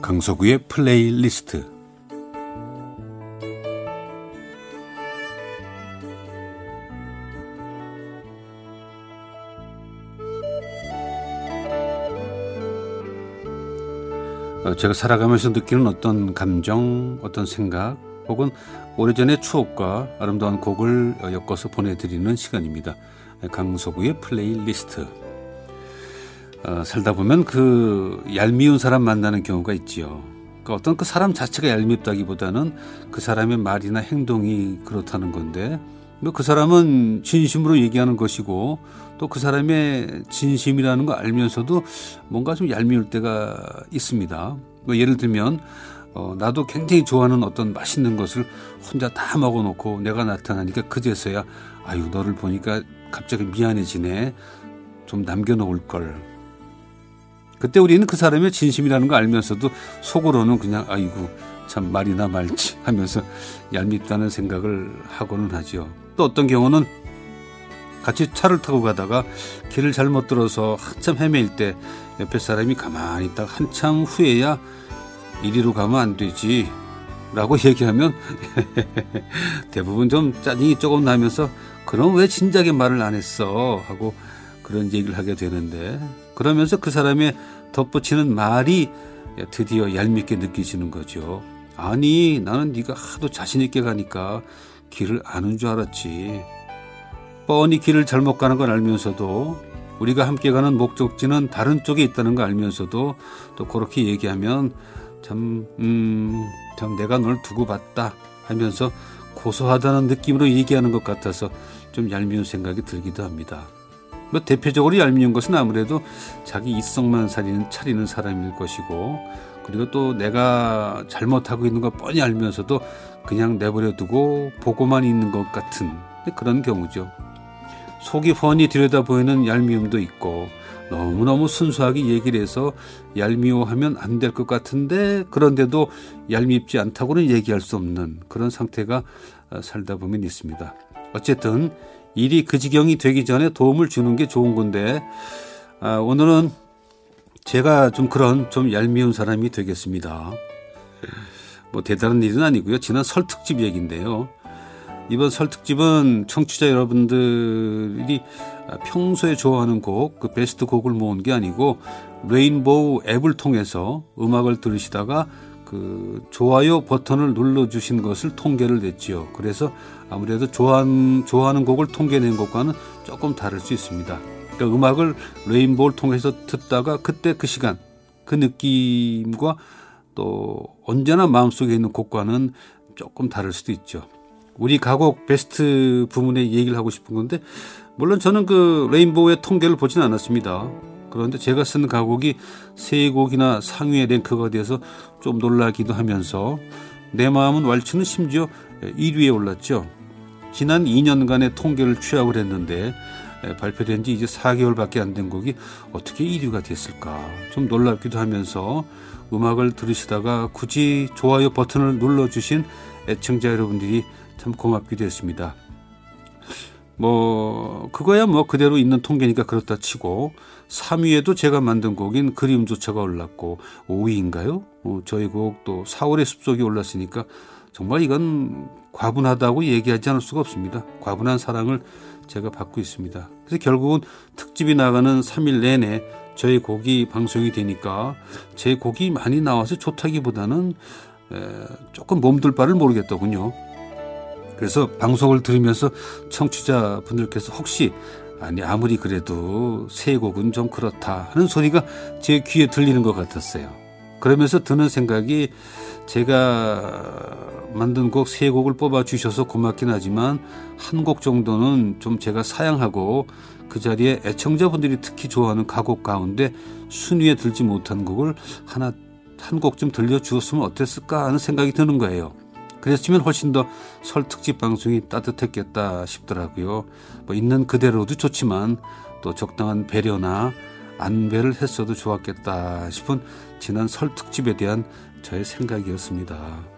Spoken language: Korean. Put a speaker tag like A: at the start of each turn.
A: 강석우의 플레이리스트 어, 제가 살아가면서 느끼는 어떤 감정, 어떤 생각, 혹은 오래전의 추억과 아름다운 곡을 엮어서 보내드리는 시간입니다. 강석우의 플레이리스트. 어, 살다 보면 그 얄미운 사람 만나는 경우가 있지요. 그러니까 어떤 그 사람 자체가 얄밉다기보다는 그 사람의 말이나 행동이 그렇다는 건데 뭐 그 사람은 진심으로 얘기하는 것이고 또 그 사람의 진심이라는 거 알면서도 뭔가 좀 얄미울 때가 있습니다. 뭐 예를 들면 어, 나도 굉장히 좋아하는 어떤 맛있는 것을 혼자 다 먹어놓고 내가 나타나니까 그제서야 아유 너를 보니까 갑자기 미안해지네 좀 남겨놓을 걸 그때 우리는 그 사람의 진심이라는 거 알면서도 속으로는 그냥 아이고 참 말이나 말지 하면서 얄밉다는 생각을 하고는 하죠. 또 어떤 경우는 같이 차를 타고 가다가 길을 잘못 들어서 한참 헤매일 때 옆에 사람이 가만히 있다가 한참 후에야 이리로 가면 안 되지 라고 얘기하면 대부분 좀 짜증이 조금 나면서 그럼 왜 진작에 말을 안 했어 하고 그런 얘기를 하게 되는데 그러면서 그 사람의 덧붙이는 말이 드디어 얄밉게 느껴지는 거죠. 아니 나는 네가 하도 자신 있게 가니까 길을 아는 줄 알았지. 뻔히 길을 잘못 가는 걸 알면서도 우리가 함께 가는 목적지는 다른 쪽에 있다는 걸 알면서도 또 그렇게 얘기하면 참, 음, 참 내가 널 두고 봤다 하면서 고소하다는 느낌으로 얘기하는 것 같아서 좀 얄미운 생각이 들기도 합니다. 뭐 대표적으로 얄미운 것은 아무래도 자기 이성만 살리는, 차리는 사람일 것이고 그리고 또 내가 잘못하고 있는 거 뻔히 알면서도 그냥 내버려 두고 보고만 있는 것 같은 그런 경우죠. 속이 훤히 들여다 보이는 얄미움도 있고 너무너무 순수하게 얘기를 해서 얄미워하면 안 될 것 같은데 그런데도 얄밉지 않다고는 얘기할 수 없는 그런 상태가 살다 보면 있습니다. 어쨌든 일이 그 지경이 되기 전에 도움을 주는 게 좋은 건데 아, 오늘은 제가 좀 그런 좀 얄미운 사람이 되겠습니다. 뭐 대단한 일은 아니고요. 지난 설 특집 얘기인데요. 이번 설 특집은 청취자 여러분들이 평소에 좋아하는 곡, 그 베스트 곡을 모은 게 아니고 레인보우 앱을 통해서 음악을 들으시다가 그 좋아요 버튼을 눌러주신 것을 통계를 냈지요. 그래서 아무래도 좋아하는, 좋아하는 곡을 통계낸 것과는 조금 다를 수 있습니다. 그러니까 음악을 레인보우를 통해서 듣다가 그때 그 시간, 그 느낌과 또 언제나 마음속에 있는 곡과는 조금 다를 수도 있죠. 우리 가곡 베스트 부문에 얘기를 하고 싶은 건데 물론 저는 그 레인보우의 통계를 보진 않았습니다. 그런데 제가 쓴 가곡이 세 곡이나 상위에 랭크가 돼서 좀 놀라기도 하면서 내 마음은 왈츠는 심지어 1위에 올랐죠. 지난 2년간의 통계를 취합을 했는데 발표된 지 이제 4개월밖에 안 된 곡이 어떻게 1위가 됐을까 좀 놀랍기도 하면서 음악을 들으시다가 굳이 좋아요 버튼을 눌러주신 애청자 여러분들이 참 고맙기도 했습니다. 뭐 그거야 뭐 그대로 있는 통계니까 그렇다 치고 3위에도 제가 만든 곡인 그림조차가 올랐고 5위인가요? 어, 저희 곡 또 4월의 숲속이 올랐으니까 정말 이건 과분하다고 얘기하지 않을 수가 없습니다. 과분한 사랑을 제가 받고 있습니다. 그래서 결국은 특집이 나가는 3일 내내 저희 곡이 방송이 되니까 제 곡이 많이 나와서 좋다기보다는 에, 조금 몸둘 바를 모르겠더군요. 그래서 방송을 들으면서 청취자 분들께서 혹시 아니 아무리 그래도 새 곡은 좀 그렇다 하는 소리가 제 귀에 들리는 것 같았어요. 그러면서 드는 생각이 제가 만든 곡 세 곡을 뽑아 주셔서 고맙긴 하지만 한 곡 정도는 좀 제가 사양하고 그 자리에 애청자분들이 특히 좋아하는 가곡 가운데 순위에 들지 못한 곡을 하나 한 곡 좀 들려 주었으면 어땠을까 하는 생각이 드는 거예요. 그랬으면 훨씬 더 설 특집 방송이 따뜻했겠다 싶더라고요. 뭐 있는 그대로도 좋지만 또 적당한 배려나 안배를 했어도 좋았겠다 싶은 지난 설 특집에 대한 저의 생각이었습니다.